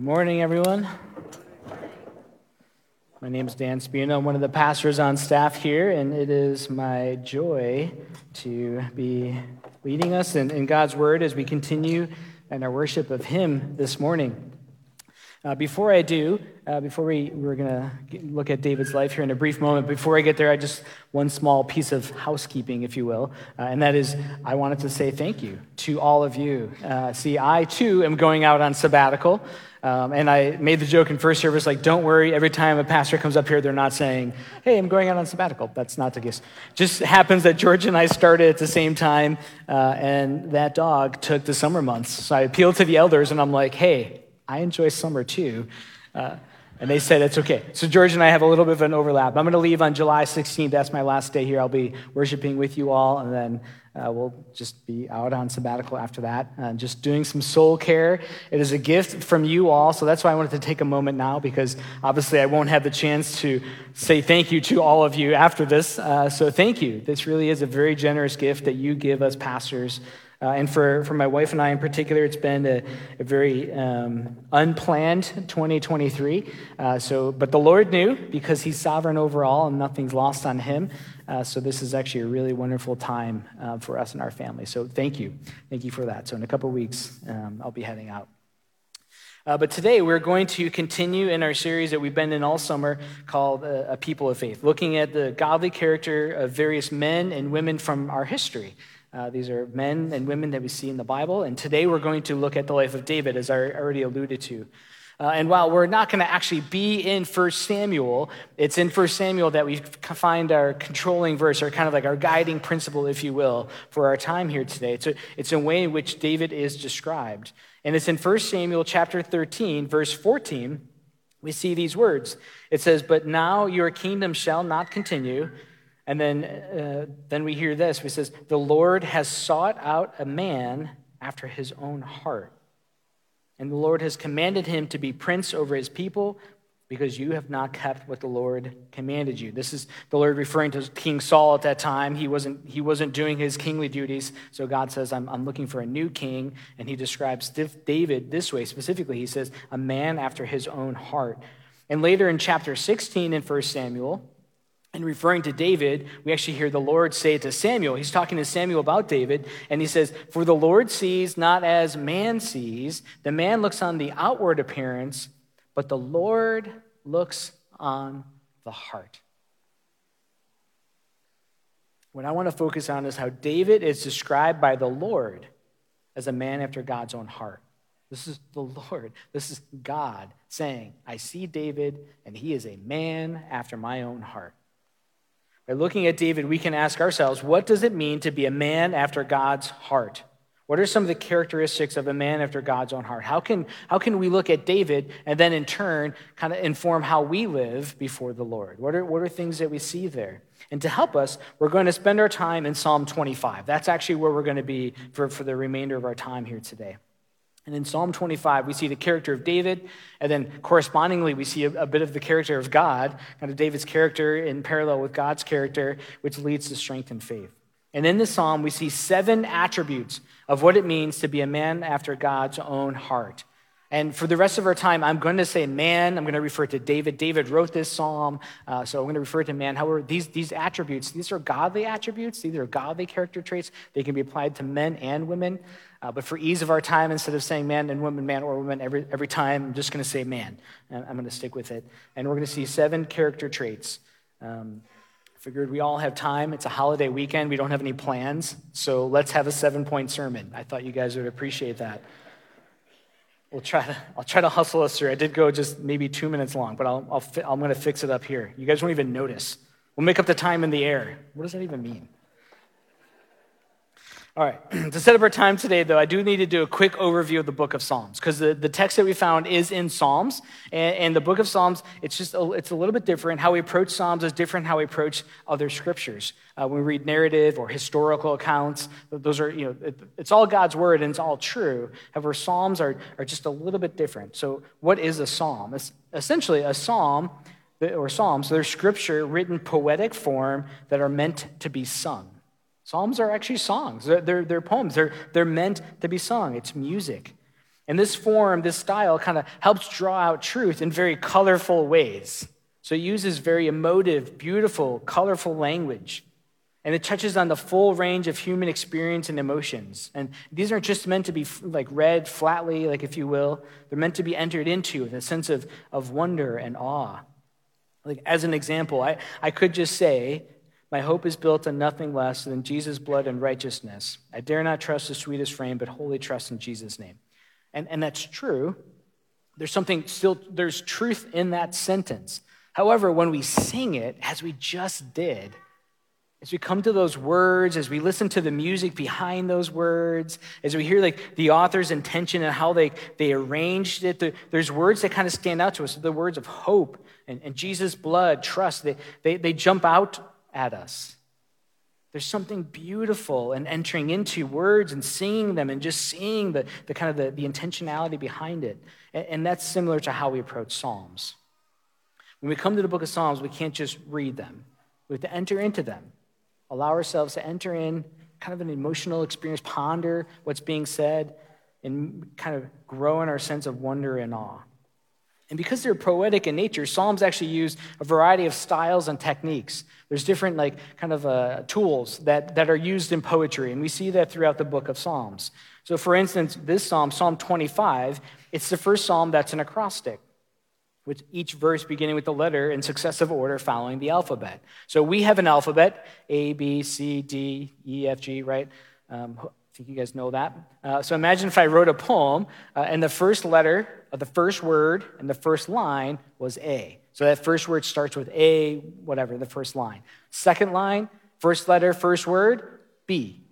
Good morning, everyone. My name is Dan Spina. I'm one of the pastors on staff here, and it is my joy to be leading us in, in God's Word as we continue in our worship of Him this morning. Uh, before I do, uh, before we, we're going to look at David's life here in a brief moment, before I get there, I just one small piece of housekeeping, if you will, uh, and that is I wanted to say thank you to all of you. Uh, see, I too am going out on sabbatical. Um, and I made the joke in first service, like, don't worry, every time a pastor comes up here, they're not saying, hey, I'm going out on sabbatical. That's not the case. Just happens that George and I started at the same time, uh, and that dog took the summer months. So I appealed to the elders, and I'm like, hey, I enjoy summer too. Uh, and they said it's okay. So George and I have a little bit of an overlap. I'm going to leave on July 16th. That's my last day here. I'll be worshiping with you all, and then uh, we'll just be out on sabbatical after that, uh, just doing some soul care. It is a gift from you all, so that's why I wanted to take a moment now because obviously I won't have the chance to say thank you to all of you after this. Uh, so thank you. This really is a very generous gift that you give us pastors uh, and for, for my wife and I in particular, it's been a, a very um, unplanned 2023. Uh, so, but the Lord knew because He's sovereign over all and nothing's lost on Him. Uh, so this is actually a really wonderful time uh, for us and our family. So thank you. Thank you for that. So in a couple weeks, um, I'll be heading out. Uh, but today we're going to continue in our series that we've been in all summer called uh, A People of Faith, looking at the godly character of various men and women from our history. Uh, these are men and women that we see in the Bible. And today we're going to look at the life of David, as I already alluded to. Uh, and while we're not going to actually be in 1 Samuel, it's in 1 Samuel that we find our controlling verse, or kind of like our guiding principle, if you will, for our time here today. It's a, it's a way in which David is described. And it's in 1 Samuel chapter 13, verse 14. We see these words. It says, But now your kingdom shall not continue. And then, uh, then we hear this. We says, the Lord has sought out a man after his own heart. And the Lord has commanded him to be prince over his people because you have not kept what the Lord commanded you. This is the Lord referring to King Saul at that time. He wasn't, he wasn't doing his kingly duties. So God says, I'm, I'm looking for a new king. And he describes David this way specifically. He says, a man after his own heart. And later in chapter 16 in 1 Samuel, and referring to David, we actually hear the Lord say to Samuel. He's talking to Samuel about David, and he says, For the Lord sees not as man sees. The man looks on the outward appearance, but the Lord looks on the heart. What I want to focus on is how David is described by the Lord as a man after God's own heart. This is the Lord. This is God saying, I see David, and he is a man after my own heart. Looking at David, we can ask ourselves what does it mean to be a man after God's heart? What are some of the characteristics of a man after God's own heart? How can, how can we look at David and then in turn kind of inform how we live before the Lord? What are, what are things that we see there? And to help us, we're going to spend our time in Psalm 25. That's actually where we're going to be for, for the remainder of our time here today. And in Psalm 25, we see the character of David, and then correspondingly, we see a, a, bit of the character of God, kind of David's character in parallel with God's character, which leads to strength and faith. And in this psalm, we see seven attributes of what it means to be a man after God's own heart. And for the rest of our time, I'm going to say man. I'm going to refer to David. David wrote this psalm, uh, so I'm going to refer to man. However, these, these attributes, these are godly attributes. These are godly character traits. They can be applied to men and women. Uh, but for ease of our time, instead of saying man and woman, man or woman every, every time, I'm just going to say man. I'm going to stick with it. And we're going to see seven character traits. Um, figured we all have time. It's a holiday weekend. We don't have any plans. So let's have a seven point sermon. I thought you guys would appreciate that. We'll try to, I'll try to hustle us through. I did go just maybe two minutes long, but I'll, I'll fi- I'm going to fix it up here. You guys won't even notice. We'll make up the time in the air. What does that even mean? All right, to set up our time today, though, I do need to do a quick overview of the book of Psalms because the, the text that we found is in Psalms. And, and, the book of Psalms, it's just a, it's a little bit different. How we approach Psalms is different how we approach other scriptures. Uh, when we read narrative or historical accounts, those are, you know, it, it's all God's word and it's all true. However, Psalms are, are just a little bit different. So, what is a psalm? It's essentially a psalm or psalms, they're scripture written poetic form that are meant to be sung. Psalms are actually songs, they're, they're, they're, poems, they're, they're meant to be sung. It's music. And this form, this style, kind of helps draw out truth in very colorful ways. So it uses very emotive, beautiful, colorful language. And it touches on the full range of human experience and emotions. And these aren't just meant to be like read flatly, like if you will. They're meant to be entered into with a sense of, of wonder and awe. Like as an example, I, I could just say, my hope is built on nothing less than Jesus' blood and righteousness. I dare not trust the sweetest frame, but wholly trust in Jesus' name. And, and that's true. There's something still, there's truth in that sentence. However, when we sing it, as we just did, as we come to those words, as we listen to the music behind those words, as we hear like the author's intention and how they, they arranged it, the, there's words that kind of stand out to us. The words of hope and, and Jesus' blood, trust, they, they, they jump out at us. There's something beautiful in entering into words and singing them and just seeing the, the kind of the, the intentionality behind it. And, and that's similar to how we approach Psalms. When we come to the book of Psalms, we can't just read them. We have to enter into them allow ourselves to enter in kind of an emotional experience, ponder what's being said, and kind of grow in our sense of wonder and awe. And because they're poetic in nature, Psalms actually use a variety of styles and techniques. There's different, like, kind of uh, tools that, that are used in poetry, and we see that throughout the book of Psalms. So, for instance, this psalm, Psalm 25, it's the first psalm that's an acrostic with each verse beginning with the letter in successive order following the alphabet. So we have an alphabet A, B, C, D, E, F, G, right? Um, Think you guys know that. Uh, so imagine if I wrote a poem uh, and the first letter of the first word and the first line was A. So that first word starts with A, whatever, the first line. Second line, first letter, first word, B.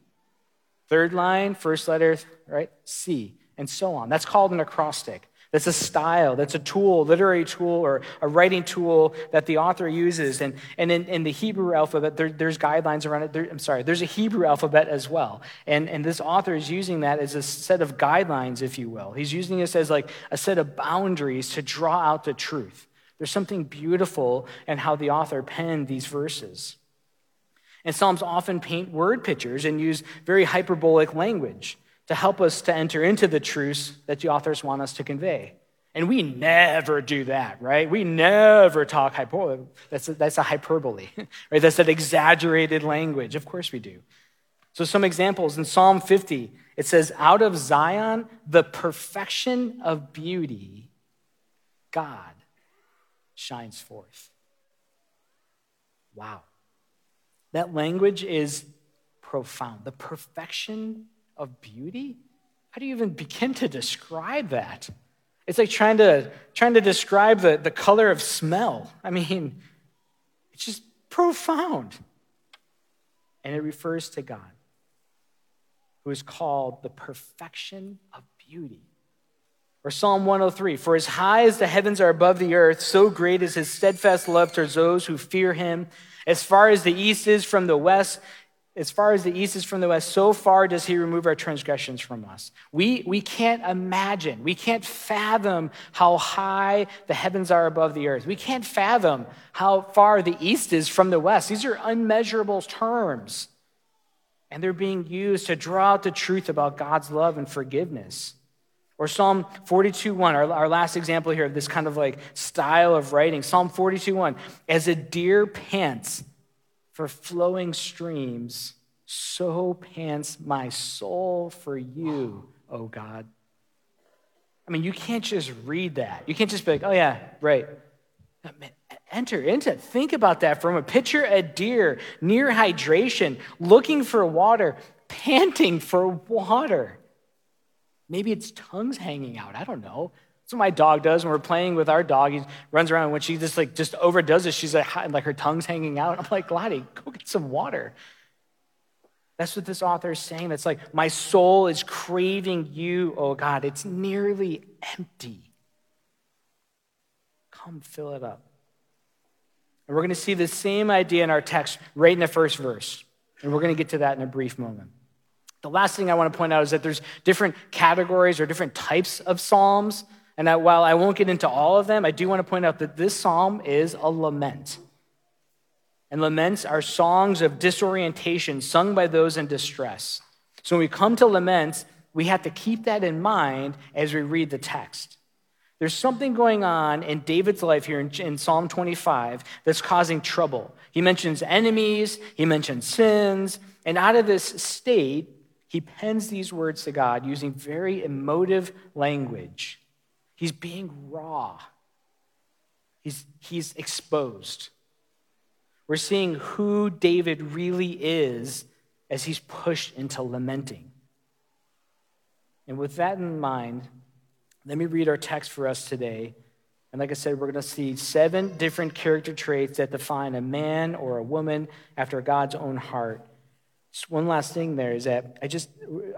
Third line, first letter, right, C, and so on. That's called an acrostic. That's a style, that's a tool, literary tool or a writing tool that the author uses. And, and in, in the Hebrew alphabet, there, there's guidelines around it. There, I'm sorry, there's a Hebrew alphabet as well. And, and this author is using that as a set of guidelines, if you will. He's using this as like a set of boundaries to draw out the truth. There's something beautiful in how the author penned these verses. And Psalms often paint word pictures and use very hyperbolic language to help us to enter into the truths that the authors want us to convey. And we never do that, right? We never talk hyperbole. That's a, that's a hyperbole, right? That's that exaggerated language. Of course we do. So, some examples in Psalm 50, it says, Out of Zion, the perfection of beauty, God shines forth. Wow. That language is profound. The perfection of beauty? How do you even begin to describe that? It's like trying to, trying to describe the, the color of smell. I mean, it's just profound. And it refers to God, who is called the perfection of beauty. Or Psalm 103 For as high as the heavens are above the earth, so great is his steadfast love towards those who fear him. As far as the east is from the west, as far as the east is from the west, so far does he remove our transgressions from us. We, we can't imagine, we can't fathom how high the heavens are above the earth. We can't fathom how far the east is from the west. These are unmeasurable terms. And they're being used to draw out the truth about God's love and forgiveness. Or Psalm 42 1, our, our last example here of this kind of like style of writing. Psalm 42 1, as a deer pants for flowing streams, so pants my soul for you, O God. I mean, you can't just read that. You can't just be like, oh, yeah, right. Enter into it. Think about that from a picture a deer near hydration, looking for water, panting for water. Maybe its tongue's hanging out. I don't know. That's what my dog does when we're playing with our dog. He runs around and when she just like just overdoes it, she's like, like her tongue's hanging out. I'm like, Gladdy, go get some water. That's what this author is saying. That's like, my soul is craving you, oh God. It's nearly empty. Come fill it up. And we're going to see the same idea in our text right in the first verse. And we're going to get to that in a brief moment. The last thing I want to point out is that there's different categories or different types of psalms. And that while I won't get into all of them, I do want to point out that this psalm is a lament. And laments are songs of disorientation sung by those in distress. So when we come to laments, We have to keep that in mind as we read the text. There's something going on in David's life here in, in, Psalm 25 that's causing trouble. He mentions enemies, he mentions sins, and out of this state, he pens these words to God using very emotive language. He's being raw, he's, he's exposed. We're seeing who David really is as he's pushed into lamenting. And with that in mind, let me read our text for us today. And like I said, we're going to see seven different character traits that define a man or a woman after God's own heart. Just one last thing there is that I just,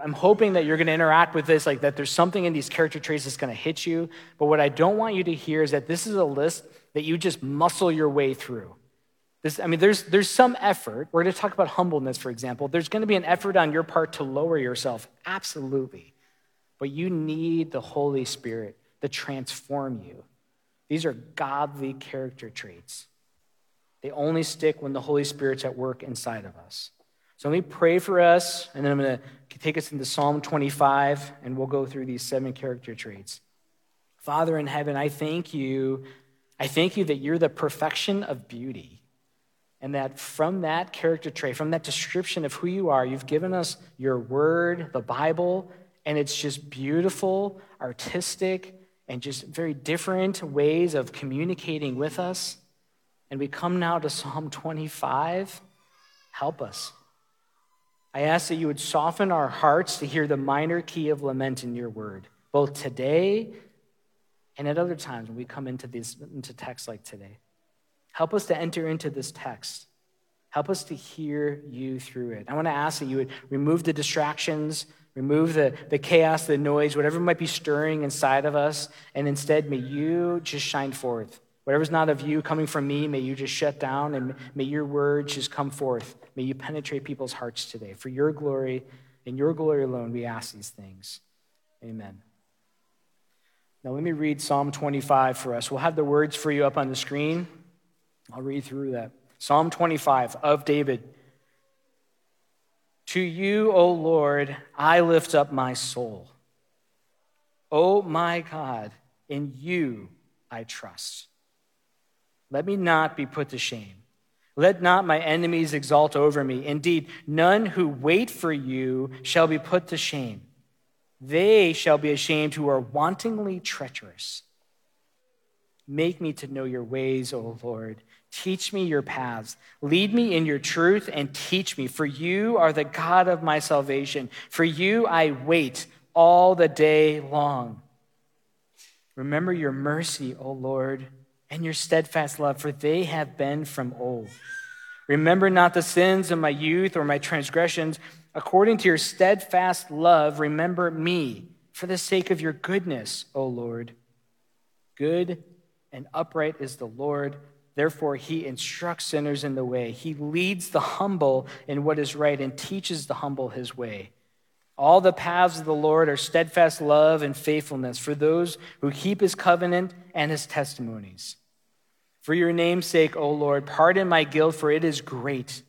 I'm hoping that you're going to interact with this, like that there's something in these character traits that's going to hit you. But what I don't want you to hear is that this is a list that you just muscle your way through. This, I mean, there's, there's some effort. We're going to talk about humbleness, for example. There's going to be an effort on your part to lower yourself. Absolutely. But you need the Holy Spirit to transform you. These are godly character traits. They only stick when the Holy Spirit's at work inside of us. So let me pray for us, and then I'm going to take us into Psalm 25, and we'll go through these seven character traits. Father in heaven, I thank you. I thank you that you're the perfection of beauty. And that from that character trait, from that description of who you are, you've given us your word, the Bible, and it's just beautiful, artistic, and just very different ways of communicating with us. And we come now to Psalm 25. Help us. I ask that you would soften our hearts to hear the minor key of lament in your word, both today and at other times when we come into, these, into texts like today. Help us to enter into this text. Help us to hear you through it. I want to ask that you would remove the distractions, Remove the, the chaos, the noise, whatever might be stirring inside of us, and instead may you just shine forth. Whatever's not of you coming from me, may you just shut down, and may your word just come forth. May you penetrate people's hearts today. For your glory and your glory alone, we ask these things. Amen. Now, let me read Psalm 25 for us. We'll have the words for you up on the screen. I'll read through that. Psalm 25 of David. To you, O Lord, I lift up my soul. O my God, in you I trust. Let me not be put to shame. Let not my enemies exalt over me. Indeed, none who wait for you shall be put to shame. They shall be ashamed who are wantonly treacherous. Make me to know your ways, O Lord. Teach me your paths. Lead me in your truth and teach me, for you are the God of my salvation. For you I wait all the day long. Remember your mercy, O Lord, and your steadfast love, for they have been from old. Remember not the sins of my youth or my transgressions. According to your steadfast love, remember me for the sake of your goodness, O Lord. Good and upright is the Lord Therefore, he instructs sinners in the way. He leads the humble in what is right and teaches the humble his way. All the paths of the Lord are steadfast love and faithfulness for those who keep his covenant and his testimonies. For your name's sake, O Lord, pardon my guilt, for it is great.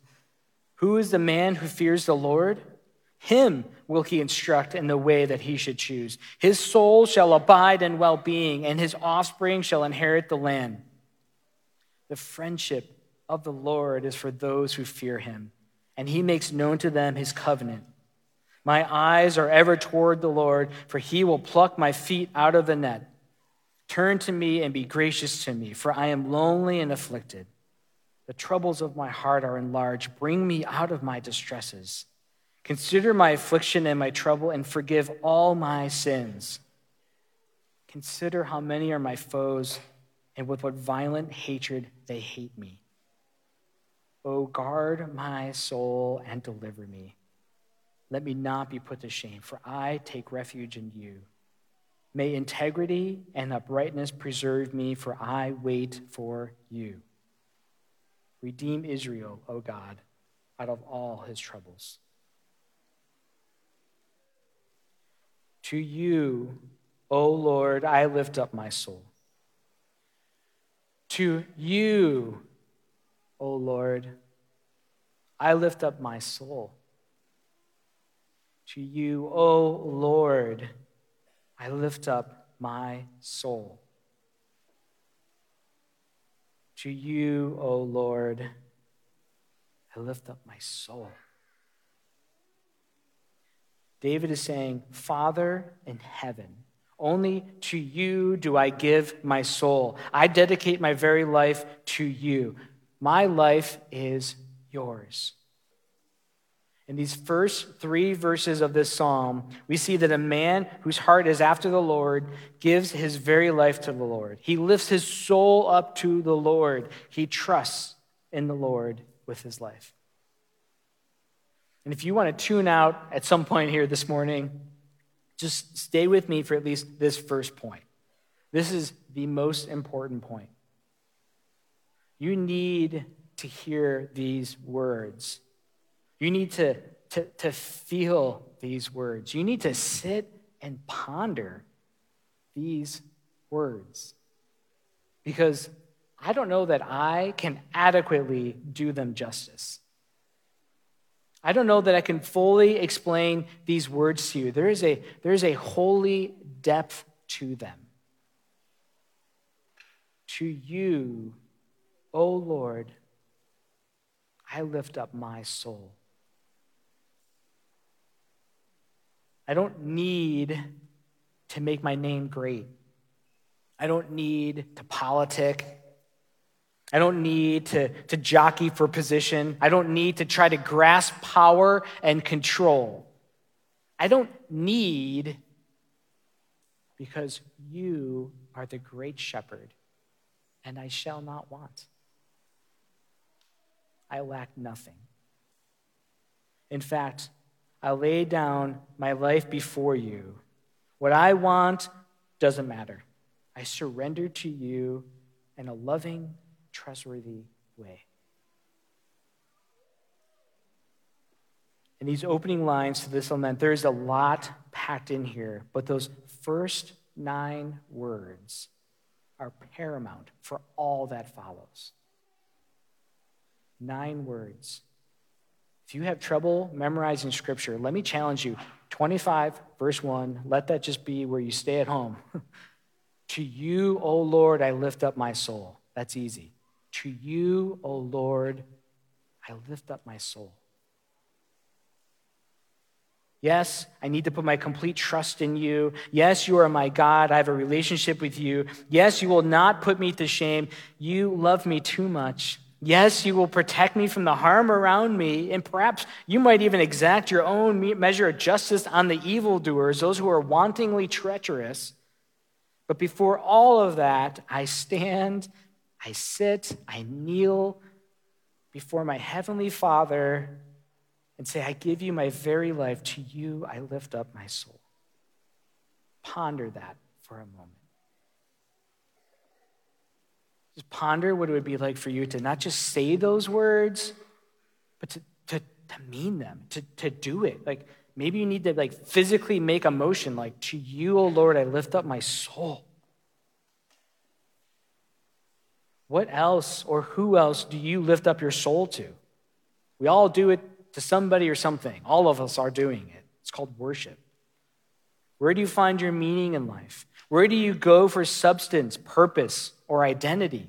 Who is the man who fears the Lord? Him will he instruct in the way that he should choose. His soul shall abide in well being, and his offspring shall inherit the land. The friendship of the Lord is for those who fear him, and he makes known to them his covenant. My eyes are ever toward the Lord, for he will pluck my feet out of the net. Turn to me and be gracious to me, for I am lonely and afflicted. The troubles of my heart are enlarged. Bring me out of my distresses. Consider my affliction and my trouble, and forgive all my sins. Consider how many are my foes and with what violent hatred they hate me. Oh, guard my soul and deliver me. Let me not be put to shame, for I take refuge in you. May integrity and uprightness preserve me, for I wait for you. Redeem Israel, O God, out of all his troubles. To you, O Lord, I lift up my soul. To you, O Lord, I lift up my soul. To you, O Lord, I lift up my soul. To you, O Lord, I lift up my soul. David is saying, Father in heaven, only to you do I give my soul. I dedicate my very life to you. My life is yours. In these first three verses of this psalm, we see that a man whose heart is after the Lord gives his very life to the Lord. He lifts his soul up to the Lord. He trusts in the Lord with his life. And if you want to tune out at some point here this morning, just stay with me for at least this first point. This is the most important point. You need to hear these words you need to, to, to feel these words. You need to sit and ponder these words. Because I don't know that I can adequately do them justice. I don't know that I can fully explain these words to you. There is a, there is a holy depth to them. To you, O Lord, I lift up my soul. I don't need to make my name great. I don't need to politic. I don't need to, to jockey for position. I don't need to try to grasp power and control. I don't need because you are the great shepherd, and I shall not want. I lack nothing. In fact, I lay down my life before you. What I want doesn't matter. I surrender to you in a loving, trustworthy way. In these opening lines to this lament, there's a lot packed in here, but those first nine words are paramount for all that follows. Nine words if you have trouble memorizing scripture, let me challenge you. 25, verse 1, let that just be where you stay at home. to you, O Lord, I lift up my soul. That's easy. To you, O Lord, I lift up my soul. Yes, I need to put my complete trust in you. Yes, you are my God. I have a relationship with you. Yes, you will not put me to shame. You love me too much Yes, you will protect me from the harm around me, and perhaps you might even exact your own measure of justice on the evildoers, those who are wantingly treacherous. But before all of that, I stand, I sit, I kneel before my heavenly Father and say, I give you my very life. To you, I lift up my soul. Ponder that for a moment. Just ponder what it would be like for you to not just say those words, but to, to, to mean them, to, to do it. Like maybe you need to like physically make a motion like, to you, O Lord, I lift up my soul. What else or who else do you lift up your soul to? We all do it to somebody or something. All of us are doing it. It's called worship. Where do you find your meaning in life? Where do you go for substance, purpose, or identity?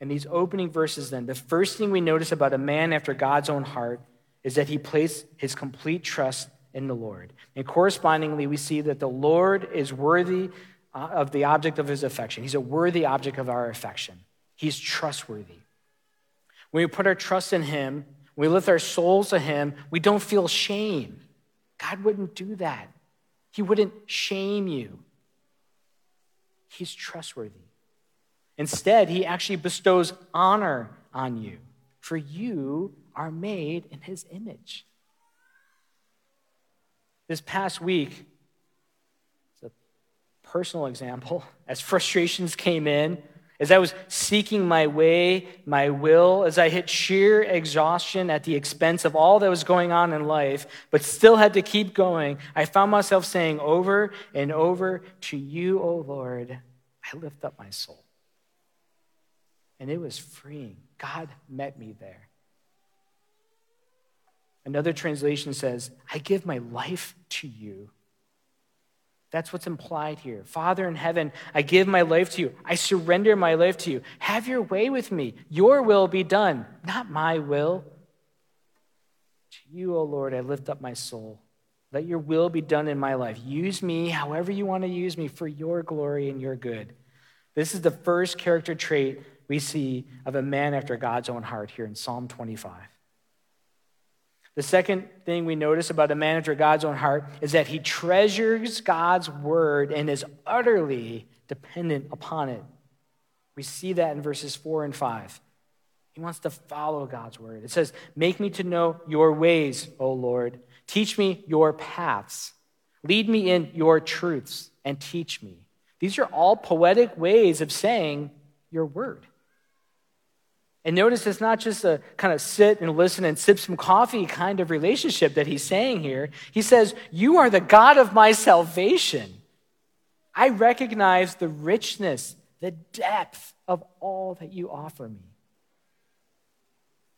In these opening verses, then, the first thing we notice about a man after God's own heart is that he placed his complete trust in the Lord. And correspondingly, we see that the Lord is worthy uh, of the object of his affection. He's a worthy object of our affection. He's trustworthy. When we put our trust in him, we lift our souls to him, we don't feel shame. God wouldn't do that. He wouldn't shame you. He's trustworthy. Instead, he actually bestows honor on you, for you are made in his image. This past week, it's a personal example, as frustrations came in, as I was seeking my way, my will, as I hit sheer exhaustion at the expense of all that was going on in life, but still had to keep going, I found myself saying over and over, To you, O Lord, I lift up my soul. And it was freeing. God met me there. Another translation says, I give my life to you. That's what's implied here. Father in heaven, I give my life to you. I surrender my life to you. Have your way with me. Your will be done, not my will. To you, O Lord, I lift up my soul. Let your will be done in my life. Use me however you want to use me for your glory and your good. This is the first character trait we see of a man after God's own heart here in Psalm 25. The second thing we notice about a man after God's own heart is that he treasures God's word and is utterly dependent upon it. We see that in verses 4 and 5. He wants to follow God's word. It says, Make me to know your ways, O Lord. Teach me your paths. Lead me in your truths and teach me. These are all poetic ways of saying your word. And notice it's not just a kind of sit and listen and sip some coffee kind of relationship that he's saying here. He says, You are the God of my salvation. I recognize the richness, the depth of all that you offer me.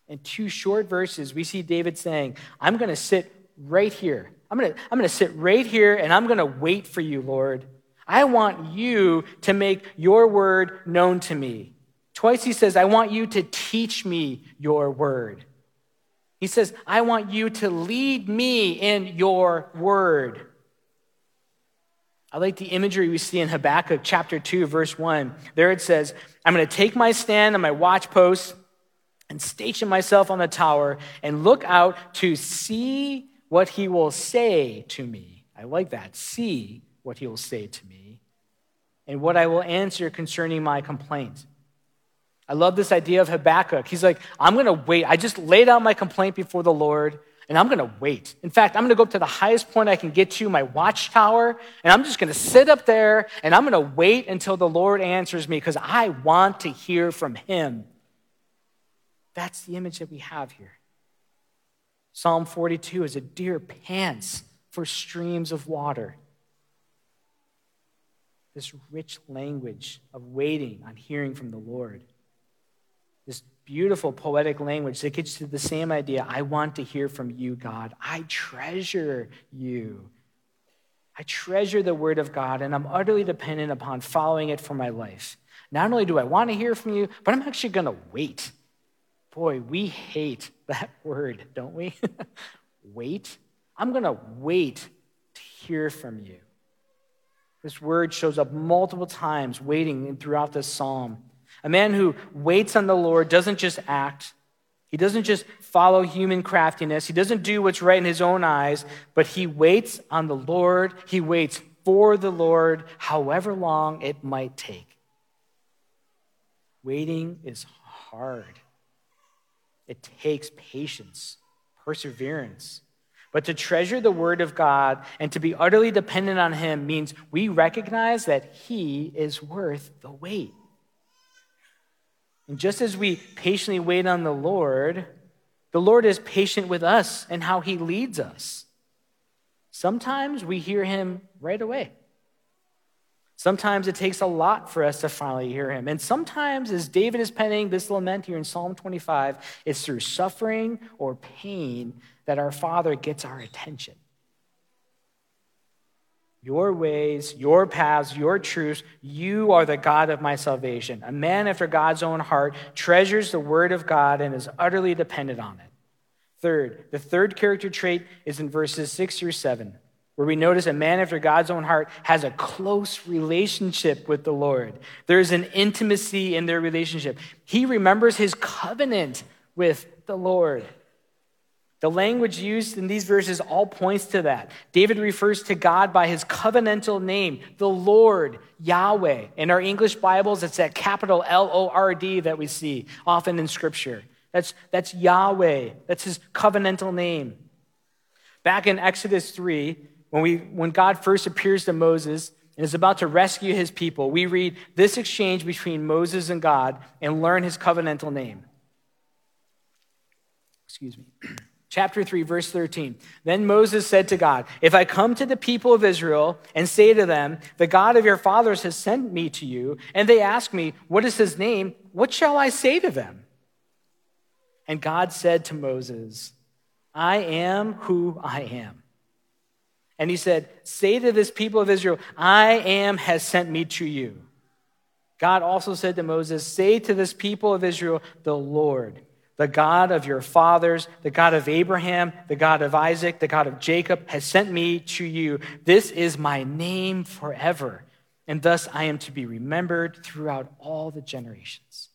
In two short verses, we see David saying, I'm going to sit right here. I'm going to, I'm going to sit right here and I'm going to wait for you, Lord. I want you to make your word known to me. Twice he says, I want you to teach me your word. He says, I want you to lead me in your word. I like the imagery we see in Habakkuk chapter 2, verse 1. There it says, I'm going to take my stand on my watch post and station myself on the tower and look out to see what he will say to me. I like that. See what he will say to me and what I will answer concerning my complaint. I love this idea of Habakkuk. He's like, I'm going to wait. I just laid out my complaint before the Lord, and I'm going to wait. In fact, I'm going to go up to the highest point I can get to, my watchtower, and I'm just going to sit up there, and I'm going to wait until the Lord answers me because I want to hear from Him. That's the image that we have here. Psalm 42 is a deer pants for streams of water. This rich language of waiting on hearing from the Lord this beautiful poetic language that gets to the same idea I want to hear from you, God. I treasure you. I treasure the word of God, and I'm utterly dependent upon following it for my life. Not only do I want to hear from you, but I'm actually going to wait. Boy, we hate that word, don't we? wait. I'm going to wait to hear from you. This word shows up multiple times, waiting throughout this psalm. A man who waits on the Lord doesn't just act, he doesn't just follow human craftiness, he doesn't do what's right in his own eyes, but he waits on the Lord. He waits for the Lord, however long it might take. Waiting is hard. It takes patience, perseverance. But to treasure the Word of God and to be utterly dependent on Him means we recognize that He is worth the wait. And just as we patiently wait on the Lord, the Lord is patient with us and how he leads us. Sometimes we hear him right away. Sometimes it takes a lot for us to finally hear him. And sometimes, as David is penning this lament here in Psalm 25, it's through suffering or pain that our Father gets our attention your ways, your paths, your truths. You are the God of my salvation. A man after God's own heart treasures the word of God and is utterly dependent on it. Third, the third character trait is in verses six through seven, where we notice a man after God's own heart has a close relationship with the Lord. There is an intimacy in their relationship. He remembers his covenant with the Lord. The language used in these verses all points to that. David refers to God by his covenantal name, the Lord, Yahweh. In our English Bibles, it's that capital L O R D that we see often in Scripture. That's, that's Yahweh, that's his covenantal name. Back in Exodus 3, when, we, when God first appears to Moses and is about to rescue his people, we read this exchange between Moses and God and learn his covenantal name. Excuse me. Chapter 3, verse 13. Then Moses said to God, If I come to the people of Israel and say to them, The God of your fathers has sent me to you, and they ask me, What is his name? What shall I say to them? And God said to Moses, I am who I am. And he said, Say to this people of Israel, I am has sent me to you. God also said to Moses, Say to this people of Israel, the Lord, the God of your fathers, the God of Abraham, the God of Isaac, the God of Jacob, has sent me to you. This is my name forever, and thus I am to be remembered throughout all the generations.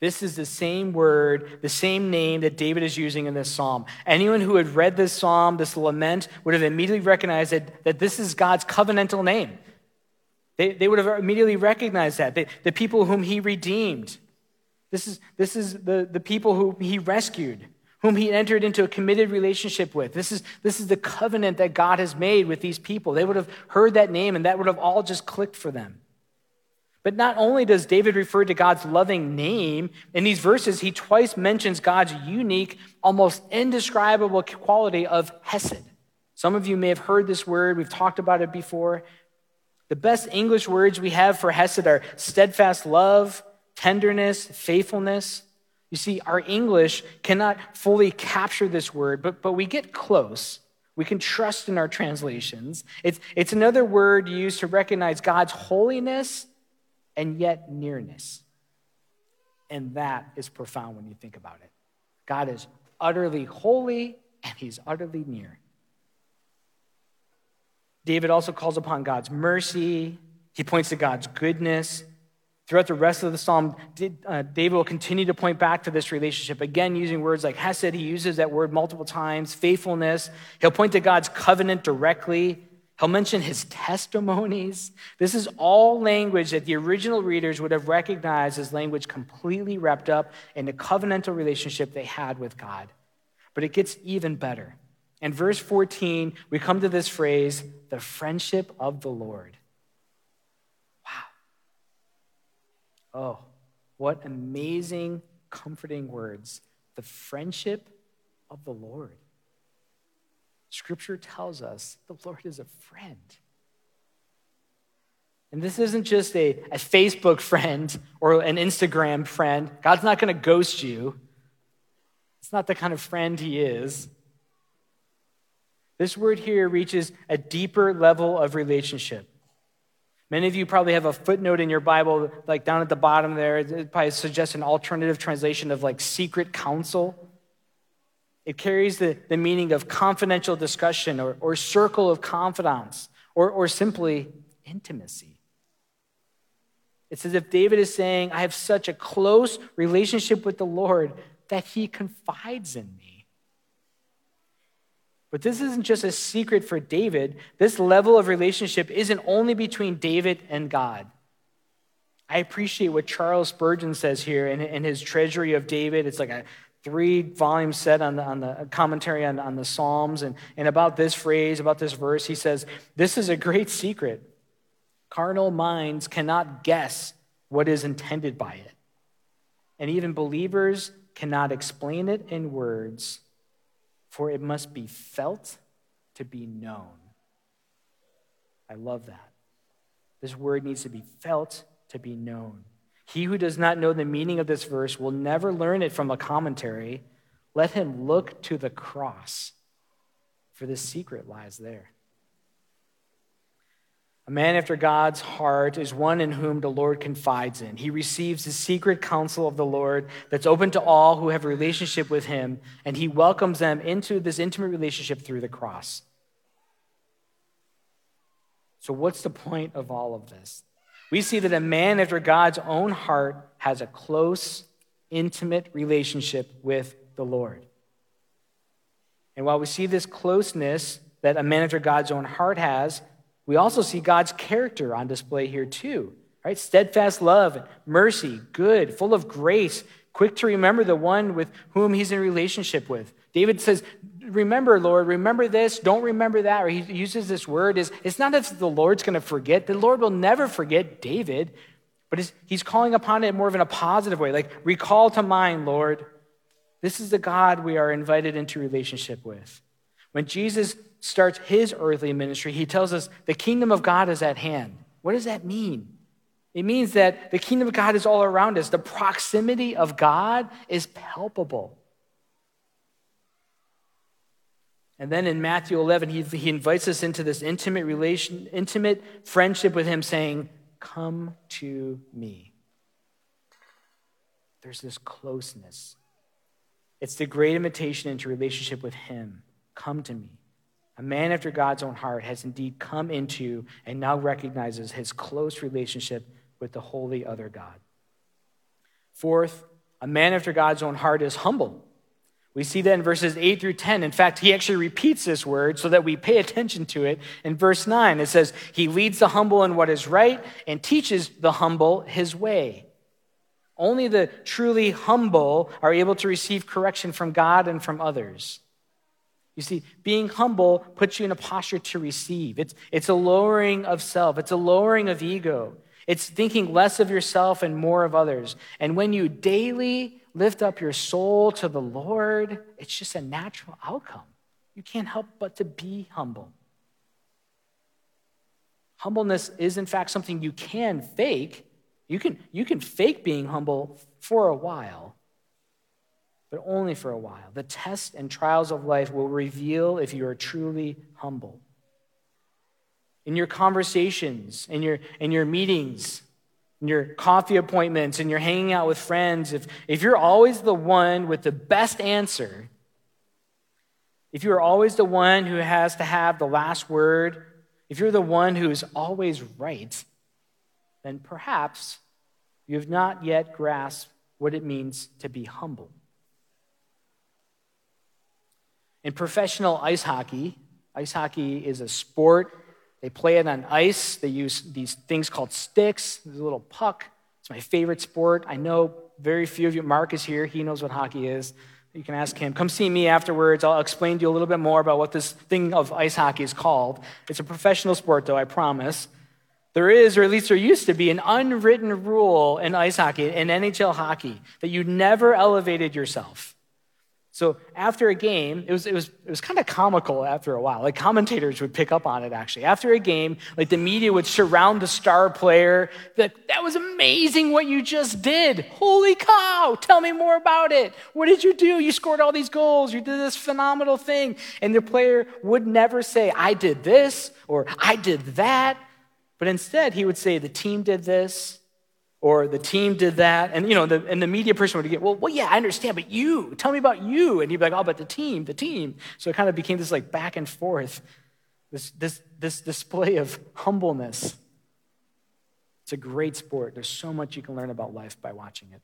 This is the same word, the same name that David is using in this psalm. Anyone who had read this psalm, this lament, would have immediately recognized that, that this is God's covenantal name. They, they would have immediately recognized that. They, the people whom he redeemed. This is, this is the, the people whom he rescued, whom he entered into a committed relationship with. This is, this is the covenant that God has made with these people. They would have heard that name and that would have all just clicked for them. But not only does David refer to God's loving name, in these verses, he twice mentions God's unique, almost indescribable quality of hesed. Some of you may have heard this word, we've talked about it before. The best English words we have for hesed are steadfast love, tenderness, faithfulness. You see, our English cannot fully capture this word, but, but we get close. We can trust in our translations. It's, it's another word used to recognize God's holiness and yet nearness. And that is profound when you think about it. God is utterly holy and he's utterly near. David also calls upon God's mercy. He points to God's goodness. Throughout the rest of the psalm, uh, David will continue to point back to this relationship. Again, using words like Hesed, he uses that word multiple times, faithfulness. He'll point to God's covenant directly. He'll mention his testimonies. This is all language that the original readers would have recognized as language completely wrapped up in the covenantal relationship they had with God. But it gets even better. In verse 14, we come to this phrase, the friendship of the Lord. Wow. Oh, what amazing, comforting words. The friendship of the Lord. Scripture tells us the Lord is a friend. And this isn't just a, a Facebook friend or an Instagram friend. God's not going to ghost you. It's not the kind of friend He is. This word here reaches a deeper level of relationship. Many of you probably have a footnote in your Bible, like down at the bottom there. It probably suggests an alternative translation of like secret counsel. It carries the, the meaning of confidential discussion or, or circle of confidants or, or simply intimacy. It's as if David is saying, I have such a close relationship with the Lord that he confides in me. But this isn't just a secret for David. This level of relationship isn't only between David and God. I appreciate what Charles Spurgeon says here in, in his Treasury of David. It's like a three volume set on the, on the commentary on, on the Psalms. And, and about this phrase, about this verse, he says, This is a great secret. Carnal minds cannot guess what is intended by it. And even believers cannot explain it in words, for it must be felt to be known. I love that. This word needs to be felt to be known. He who does not know the meaning of this verse will never learn it from a commentary. Let him look to the cross, for the secret lies there. Man after God's heart is one in whom the Lord confides in. He receives the secret counsel of the Lord that's open to all who have a relationship with him, and he welcomes them into this intimate relationship through the cross. So, what's the point of all of this? we see that a man after God's own heart has a close, intimate relationship with the Lord. And while we see this closeness that a man after God's own heart has, we also see God's character on display here too. Right? Steadfast love, mercy, good, full of grace, quick to remember the one with whom he's in relationship with. David says, Remember, Lord, remember this, don't remember that. Or he uses this word. Is It's not as the Lord's going to forget. The Lord will never forget David, but he's calling upon it more of in a positive way. Like, recall to mind, Lord, this is the God we are invited into relationship with. When Jesus starts his earthly ministry, he tells us the kingdom of God is at hand. What does that mean? It means that the kingdom of God is all around us. The proximity of God is palpable. And then in Matthew 11, he, he invites us into this intimate relation, intimate friendship with him, saying, Come to me. There's this closeness. It's the great invitation into relationship with him. Come to me. A man after God's own heart has indeed come into and now recognizes his close relationship with the wholly other God. Fourth, a man after God's own heart is humble. We see that in verses 8 through 10. In fact, he actually repeats this word so that we pay attention to it. In verse 9, it says, He leads the humble in what is right and teaches the humble his way. Only the truly humble are able to receive correction from God and from others. You see, being humble puts you in a posture to receive. It's, it's a lowering of self, it's a lowering of ego. It's thinking less of yourself and more of others. And when you daily lift up your soul to the Lord, it's just a natural outcome. You can't help but to be humble. Humbleness is, in fact, something you can fake. You can, you can fake being humble for a while, but only for a while. The tests and trials of life will reveal if you are truly humble. In your conversations, in your, in your meetings, in your coffee appointments, and you're hanging out with friends, if, if you're always the one with the best answer, if you're always the one who has to have the last word, if you're the one who's always right, then perhaps you have not yet grasped what it means to be humble. In professional ice hockey, ice hockey is a sport they play it on ice. They use these things called sticks. There's a little puck. It's my favorite sport. I know very few of you. Mark is here. He knows what hockey is. You can ask him. Come see me afterwards. I'll explain to you a little bit more about what this thing of ice hockey is called. It's a professional sport, though, I promise. There is, or at least there used to be, an unwritten rule in ice hockey, in NHL hockey, that you never elevated yourself. So after a game, it was, it was, it was kind of comical after a while. Like commentators would pick up on it actually. After a game, like the media would surround the star player. Like, that was amazing what you just did. Holy cow. Tell me more about it. What did you do? You scored all these goals. You did this phenomenal thing. And the player would never say, I did this or I did that. But instead, he would say, the team did this or the team did that. And, you know, the, and the media person would get, well, well, yeah, I understand, but you, tell me about you. And he'd be like, oh, but the team, the team. So it kind of became this like back and forth, this, this, this display of humbleness. It's a great sport. There's so much you can learn about life by watching it.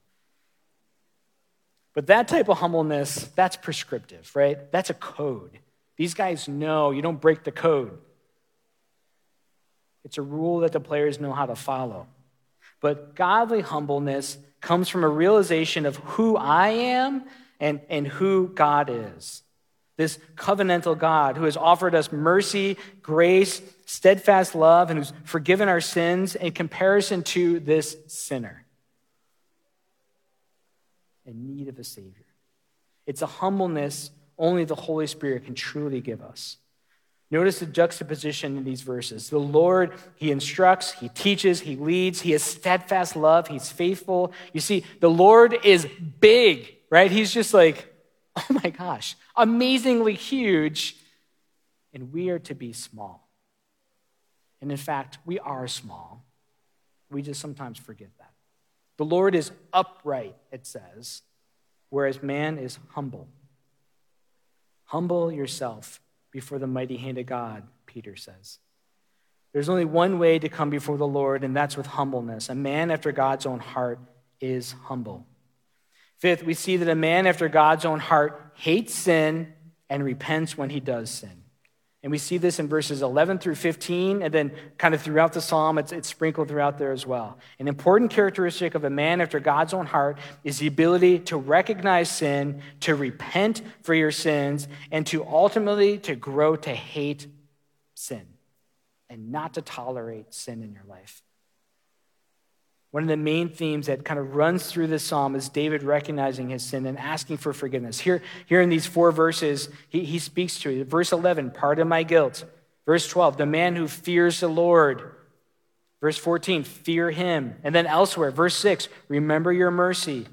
But that type of humbleness, that's prescriptive, right? That's a code. These guys know you don't break the code. It's a rule that the players know how to follow. But godly humbleness comes from a realization of who I am and, and who God is. This covenantal God who has offered us mercy, grace, steadfast love, and who's forgiven our sins in comparison to this sinner in need of a Savior. It's a humbleness only the Holy Spirit can truly give us. Notice the juxtaposition in these verses. The Lord, He instructs, He teaches, He leads, He has steadfast love, He's faithful. You see, the Lord is big, right? He's just like, oh my gosh, amazingly huge, and we are to be small. And in fact, we are small. We just sometimes forget that. The Lord is upright, it says, whereas man is humble. Humble yourself before the mighty hand of God, Peter says. There's only one way to come before the Lord, and that's with humbleness. A man after God's own heart is humble. Fifth, we see that a man after God's own heart hates sin and repents when he does sin. And we see this in verses 11 through 15, and then kind of throughout the psalm, it's, it's, sprinkled throughout there as well. An important characteristic of a man after God's own heart is the ability to recognize sin, to repent for your sins, and to ultimately to grow to hate sin and not to tolerate sin in your life. One of the main themes that kind of runs through this psalm is David recognizing his sin and asking for forgiveness. Here, here in these four verses, he, he speaks to it. Verse 11, pardon my guilt. Verse 12, the man who fears the Lord. Verse 14, fear him. And then elsewhere, verse 6, remember your mercy.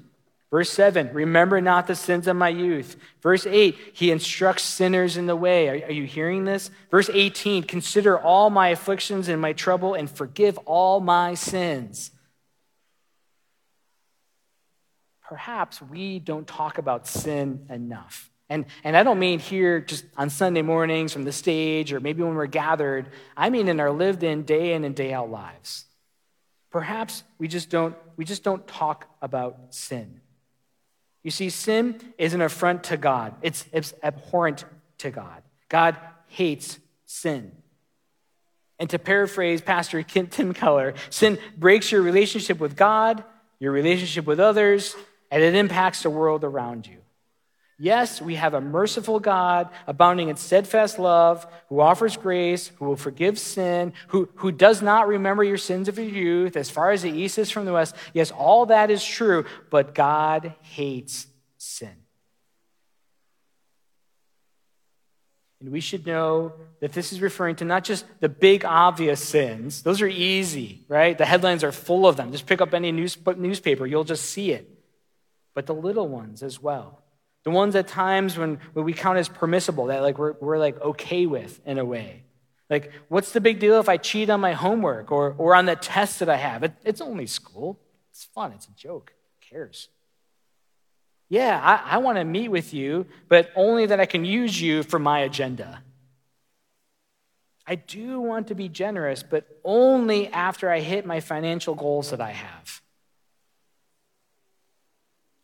Verse 7, remember not the sins of my youth. Verse 8, he instructs sinners in the way. Are, are, you hearing this? Verse 18, consider all my afflictions and my trouble and forgive all my sins. Perhaps we don't talk about sin enough. And, and I don't mean here just on Sunday mornings from the stage or maybe when we're gathered. I mean in our lived in, day in and day out lives. Perhaps we just don't, we just don't talk about sin. You see, sin is an affront to God, it's, it's abhorrent to God. God hates sin. And to paraphrase Pastor Tim Keller, sin breaks your relationship with God, your relationship with others, and it impacts the world around you. Yes, we have a merciful God, abounding in steadfast love, who offers grace, who will forgive sin, who, who does not remember your sins of your youth as far as the east is from the west. Yes, all that is true, but God hates sin. And we should know that this is referring to not just the big obvious sins, those are easy, right? The headlines are full of them. Just pick up any news, newspaper, you'll just see it. But the little ones as well the ones at times when, when we count as permissible, that like we're, we're like okay with in a way. Like, what's the big deal if I cheat on my homework or, or on the test that I have? It, it's only school. It's fun. It's a joke. Who cares? Yeah, I, I want to meet with you, but only that I can use you for my agenda. I do want to be generous, but only after I hit my financial goals that I have.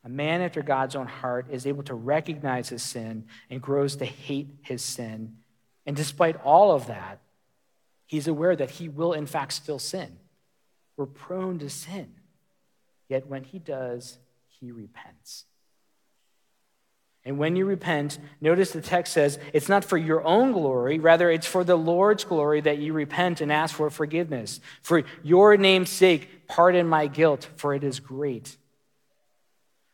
A man after God's own heart is able to recognize his sin and grows to hate his sin. And despite all of that, he's aware that he will, in fact, still sin. We're prone to sin. Yet when he does, he repents. And when you repent, notice the text says it's not for your own glory, rather, it's for the Lord's glory that you repent and ask for forgiveness. For your name's sake, pardon my guilt, for it is great.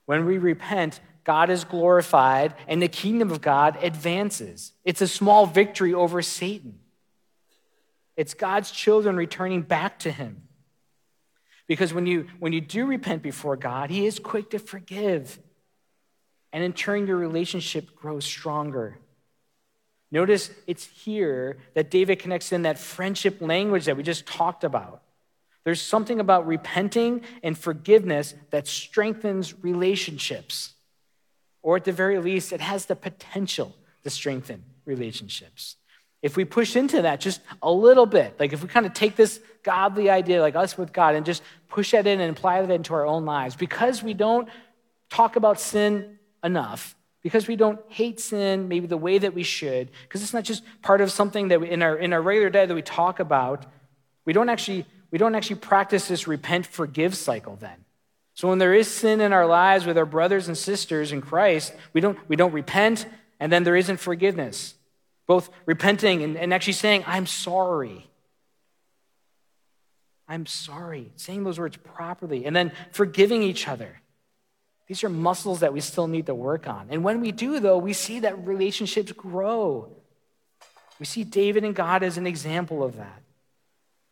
When we repent, God is glorified and the kingdom of God advances. It's a small victory over Satan. It's God's children returning back to him. Because when you, when you do repent before God, he is quick to forgive. And in turn, your relationship grows stronger. Notice it's here that David connects in that friendship language that we just talked about. There's something about repenting and forgiveness that strengthens relationships. Or at the very least, it has the potential to strengthen relationships. If we push into that just a little bit, like if we kind of take this godly idea, like us with God, and just push that in and apply that into our own lives, because we don't talk about sin enough, because we don't hate sin maybe the way that we should, because it's not just part of something that we, in, our, in our regular day that we talk about, we don't actually we don't actually practice this repent, forgive cycle then. So when there is sin in our lives with our brothers and sisters in Christ, we don't, we don't repent, and then there isn't forgiveness. Both repenting and, and actually saying, I'm sorry. I'm sorry. Saying those words properly, and then forgiving each other. These are muscles that we still need to work on. And when we do, though, we see that relationships grow. We see David and God as an example of that.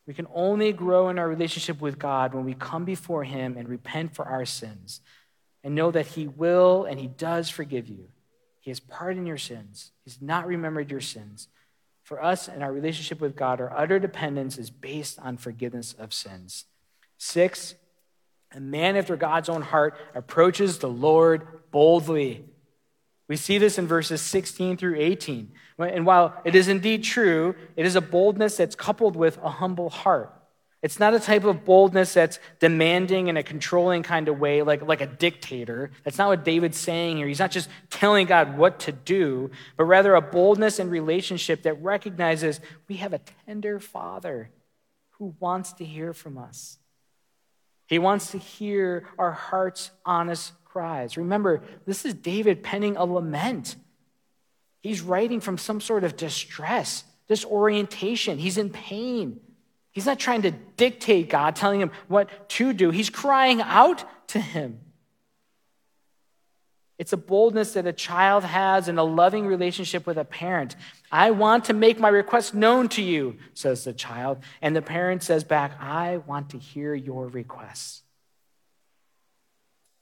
We can only grow in our relationship with God when we come before Him and repent for our sins and know that He will and He does forgive you. He has pardoned your sins, He's not remembered your sins. For us and our relationship with God, our utter dependence is based on forgiveness of sins. Six, a man after God's own heart approaches the Lord boldly. We see this in verses 16 through 18. And while it is indeed true, it is a boldness that's coupled with a humble heart. It's not a type of boldness that's demanding in a controlling kind of way, like, like a dictator. That's not what David's saying here. He's not just telling God what to do, but rather a boldness in relationship that recognizes we have a tender father who wants to hear from us. He wants to hear our heart's honest Remember, this is David penning a lament. He's writing from some sort of distress, disorientation. He's in pain. He's not trying to dictate God, telling him what to do. He's crying out to him. It's a boldness that a child has in a loving relationship with a parent. I want to make my request known to you, says the child. And the parent says back, I want to hear your requests.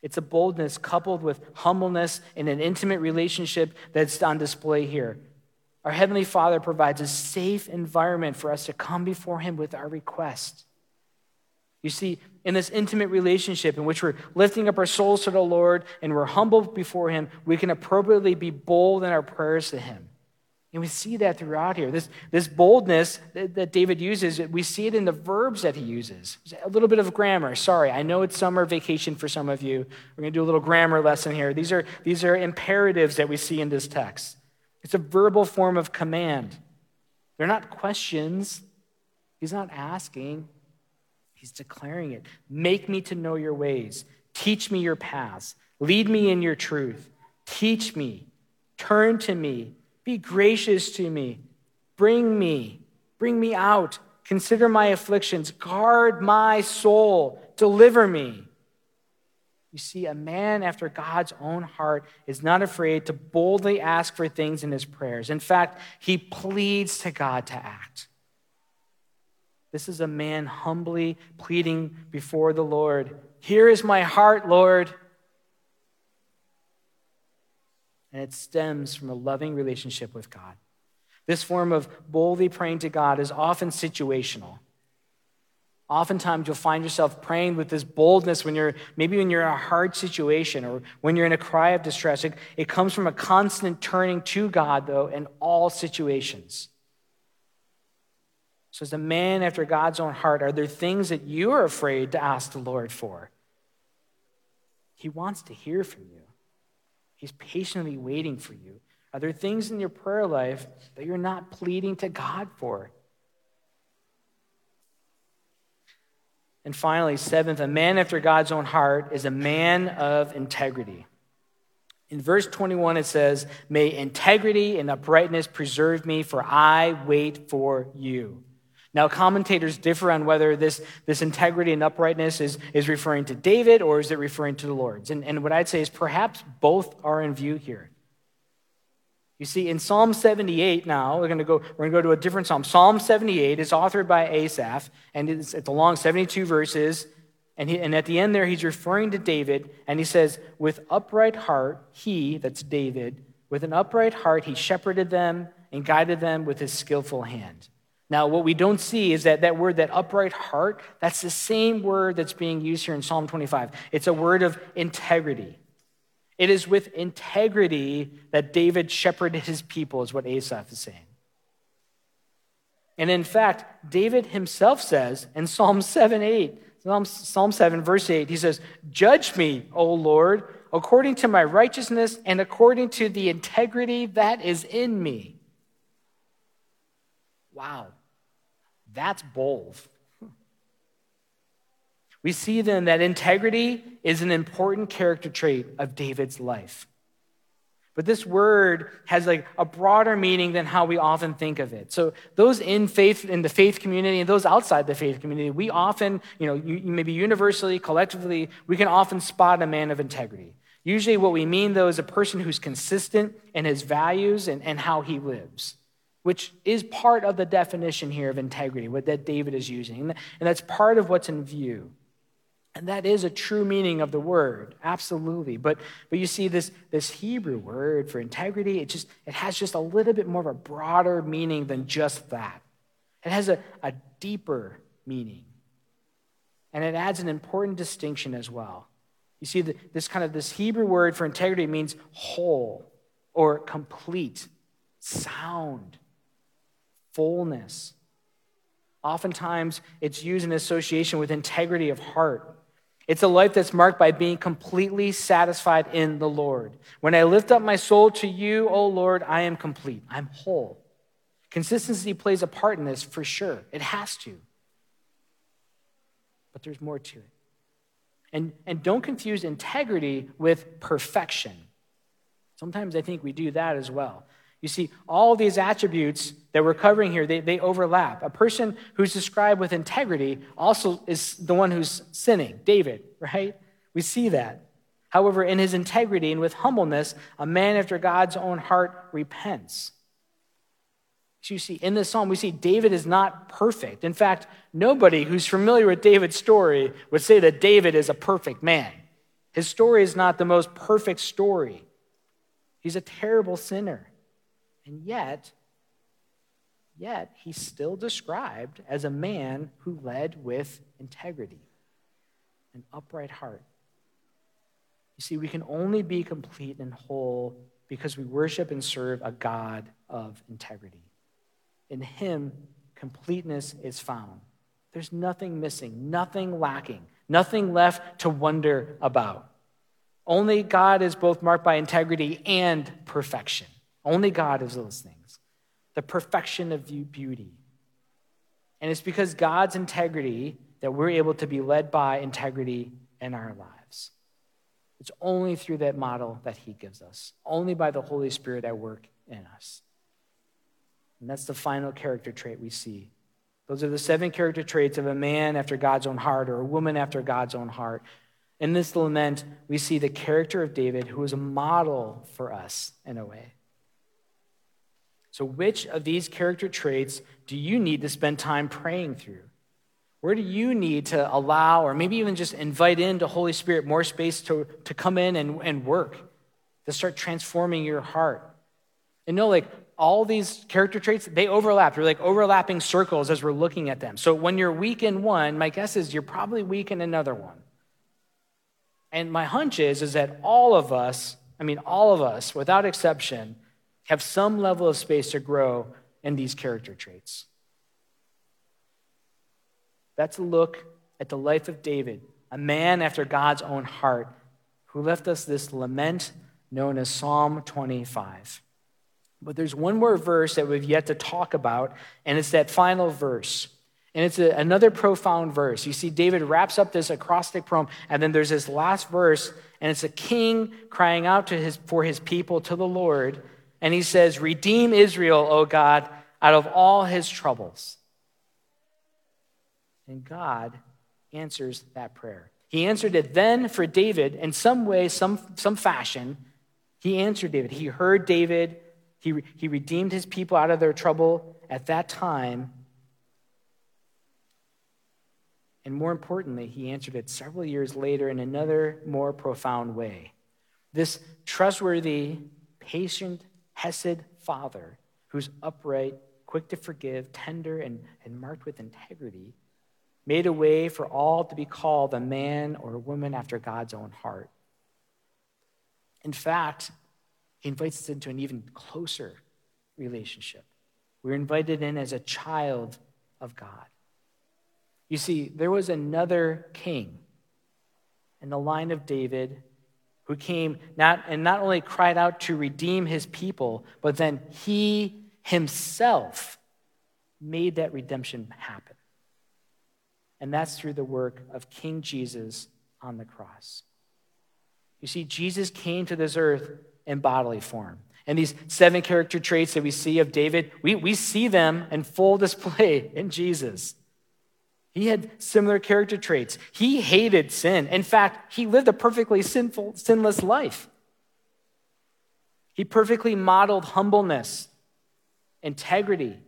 It's a boldness coupled with humbleness in an intimate relationship that's on display here. Our Heavenly Father provides a safe environment for us to come before Him with our requests. You see, in this intimate relationship in which we're lifting up our souls to the Lord and we're humble before Him, we can appropriately be bold in our prayers to Him. And we see that throughout here. This, this boldness that, that David uses, we see it in the verbs that he uses. A little bit of grammar. Sorry, I know it's summer vacation for some of you. We're going to do a little grammar lesson here. These are, these are imperatives that we see in this text. It's a verbal form of command. They're not questions. He's not asking, he's declaring it. Make me to know your ways, teach me your paths, lead me in your truth, teach me, turn to me, be gracious to me, bring me, bring me out, consider my afflictions, guard my soul, deliver me. You see, a man after God's own heart is not afraid to boldly ask for things in his prayers. In fact, he pleads to God to act. This is a man humbly pleading before the Lord Here is my heart, Lord. And it stems from a loving relationship with God. This form of boldly praying to God is often situational. Oftentimes, you'll find yourself praying with this boldness when you're maybe when you're in a hard situation or when you're in a cry of distress. It, it comes from a constant turning to God, though, in all situations. So, as a man after God's own heart, are there things that you are afraid to ask the Lord for? He wants to hear from you, He's patiently waiting for you. Are there things in your prayer life that you're not pleading to God for? And finally, seventh, a man after God's own heart is a man of integrity. In verse 21, it says, May integrity and uprightness preserve me, for I wait for you. Now, commentators differ on whether this, this integrity and uprightness is, is referring to David or is it referring to the Lord's. And, and what I'd say is perhaps both are in view here. You see, in Psalm 78 now, we're going to go, we're going to, go to a different psalm. Psalm 78 is authored by Asaph, and it's, it's a long 72 verses. And, he, and at the end there, he's referring to David, and he says, With upright heart, he, that's David, with an upright heart, he shepherded them and guided them with his skillful hand. Now, what we don't see is that that word, that upright heart, that's the same word that's being used here in Psalm 25. It's a word of integrity. It is with integrity that David shepherded his people, is what Asaph is saying. And in fact, David himself says in Psalm 7 8, Psalm 7, verse 8, he says, Judge me, O Lord, according to my righteousness and according to the integrity that is in me. Wow, that's bold. We see then that integrity is an important character trait of David's life. But this word has like a broader meaning than how we often think of it. So those in faith, in the faith community, and those outside the faith community, we often, you know, maybe universally, collectively, we can often spot a man of integrity. Usually, what we mean though is a person who's consistent in his values and, and how he lives, which is part of the definition here of integrity, what that David is using, and that's part of what's in view. And that is a true meaning of the word, absolutely. But, but you see, this, this Hebrew word for integrity, it, just, it has just a little bit more of a broader meaning than just that. It has a, a deeper meaning. And it adds an important distinction as well. You see, the, this kind of this Hebrew word for integrity means whole or complete, sound, fullness. Oftentimes, it's used in association with integrity of heart it's a life that's marked by being completely satisfied in the Lord. When I lift up my soul to you, O Lord, I am complete. I'm whole. Consistency plays a part in this for sure. It has to. But there's more to it. And, and don't confuse integrity with perfection. Sometimes I think we do that as well. You see, all these attributes that we're covering here, they, they overlap. A person who's described with integrity also is the one who's sinning, David, right? We see that. However, in his integrity and with humbleness, a man after God's own heart repents. So you see, in this psalm, we see David is not perfect. In fact, nobody who's familiar with David's story would say that David is a perfect man. His story is not the most perfect story. He's a terrible sinner. And yet, yet he's still described as a man who led with integrity, an upright heart. You see, we can only be complete and whole because we worship and serve a God of integrity. In him, completeness is found. There's nothing missing, nothing lacking, nothing left to wonder about. Only God is both marked by integrity and perfection. Only God is those things. The perfection of beauty. And it's because God's integrity that we're able to be led by integrity in our lives. It's only through that model that He gives us, only by the Holy Spirit at work in us. And that's the final character trait we see. Those are the seven character traits of a man after God's own heart or a woman after God's own heart. In this lament, we see the character of David, who is a model for us in a way. So, which of these character traits do you need to spend time praying through? Where do you need to allow, or maybe even just invite into Holy Spirit more space to, to come in and, and work, to start transforming your heart? And know, like, all these character traits, they overlap. They're like overlapping circles as we're looking at them. So when you're weak in one, my guess is you're probably weak in another one. And my hunch is, is that all of us, I mean, all of us, without exception, have some level of space to grow in these character traits. That's a look at the life of David, a man after God's own heart, who left us this lament known as Psalm 25. But there's one more verse that we've yet to talk about, and it's that final verse. And it's a, another profound verse. You see, David wraps up this acrostic poem, and then there's this last verse, and it's a king crying out to his, for his people to the Lord. And he says, Redeem Israel, O God, out of all his troubles. And God answers that prayer. He answered it then for David in some way, some, some fashion. He answered David. He heard David. He, he redeemed his people out of their trouble at that time. And more importantly, he answered it several years later in another more profound way. This trustworthy, patient, Hesed father who's upright, quick to forgive, tender, and, and marked with integrity, made a way for all to be called a man or a woman after God's own heart. In fact, he invites us into an even closer relationship. We're invited in as a child of God. You see, there was another king in the line of David who came not, and not only cried out to redeem his people, but then he himself made that redemption happen. And that's through the work of King Jesus on the cross. You see, Jesus came to this earth in bodily form. And these seven character traits that we see of David, we, we see them in full display in Jesus. He had similar character traits. He hated sin. In fact, he lived a perfectly sinful, sinless life. He perfectly modeled humbleness, integrity.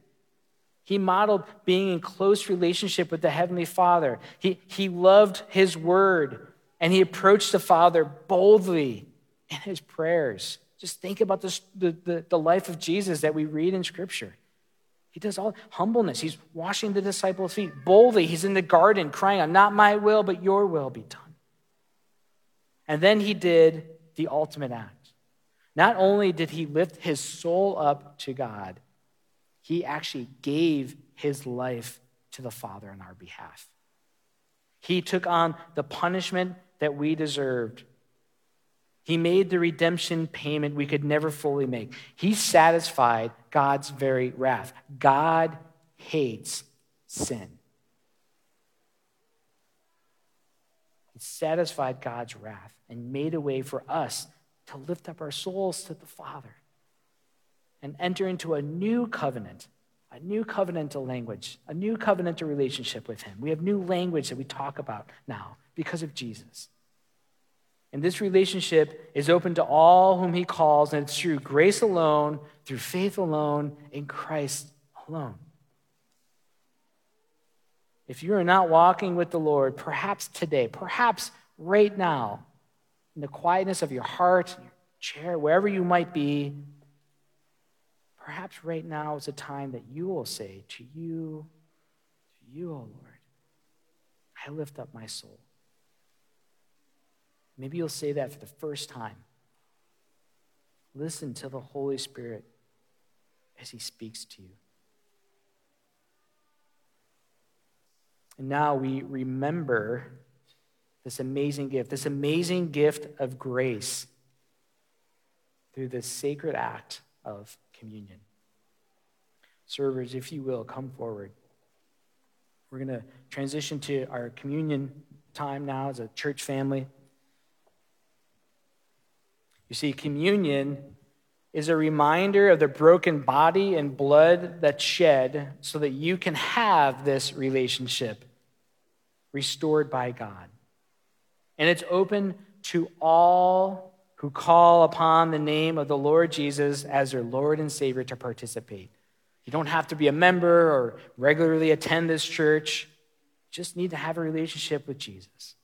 He modeled being in close relationship with the Heavenly Father. He, he loved His Word, and he approached the Father boldly in his prayers. Just think about this, the, the, the life of Jesus that we read in Scripture. He does all humbleness. He's washing the disciples' feet boldly. He's in the garden crying out, Not my will, but your will be done. And then he did the ultimate act. Not only did he lift his soul up to God, he actually gave his life to the Father on our behalf. He took on the punishment that we deserved he made the redemption payment we could never fully make. He satisfied God's very wrath. God hates sin. He satisfied God's wrath and made a way for us to lift up our souls to the Father and enter into a new covenant, a new covenantal language, a new covenantal relationship with Him. We have new language that we talk about now because of Jesus. And this relationship is open to all whom he calls, and it's through grace alone, through faith alone, in Christ alone. If you are not walking with the Lord, perhaps today, perhaps right now, in the quietness of your heart, your chair, wherever you might be, perhaps right now is a time that you will say to you, to you, O oh Lord, I lift up my soul. Maybe you'll say that for the first time. Listen to the Holy Spirit as he speaks to you. And now we remember this amazing gift, this amazing gift of grace through this sacred act of communion. Servers, if you will, come forward. We're going to transition to our communion time now as a church family. You see, communion is a reminder of the broken body and blood that's shed so that you can have this relationship restored by God. And it's open to all who call upon the name of the Lord Jesus as their Lord and Savior to participate. You don't have to be a member or regularly attend this church. You just need to have a relationship with Jesus.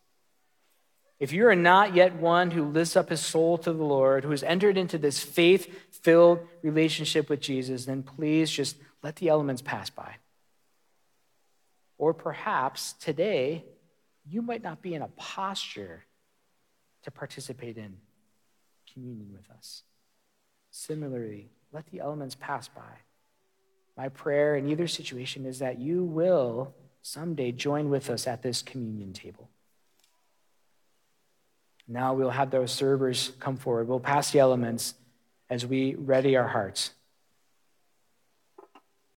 If you are not yet one who lifts up his soul to the Lord, who has entered into this faith filled relationship with Jesus, then please just let the elements pass by. Or perhaps today, you might not be in a posture to participate in communion with us. Similarly, let the elements pass by. My prayer in either situation is that you will someday join with us at this communion table. Now we'll have those servers come forward. We'll pass the elements as we ready our hearts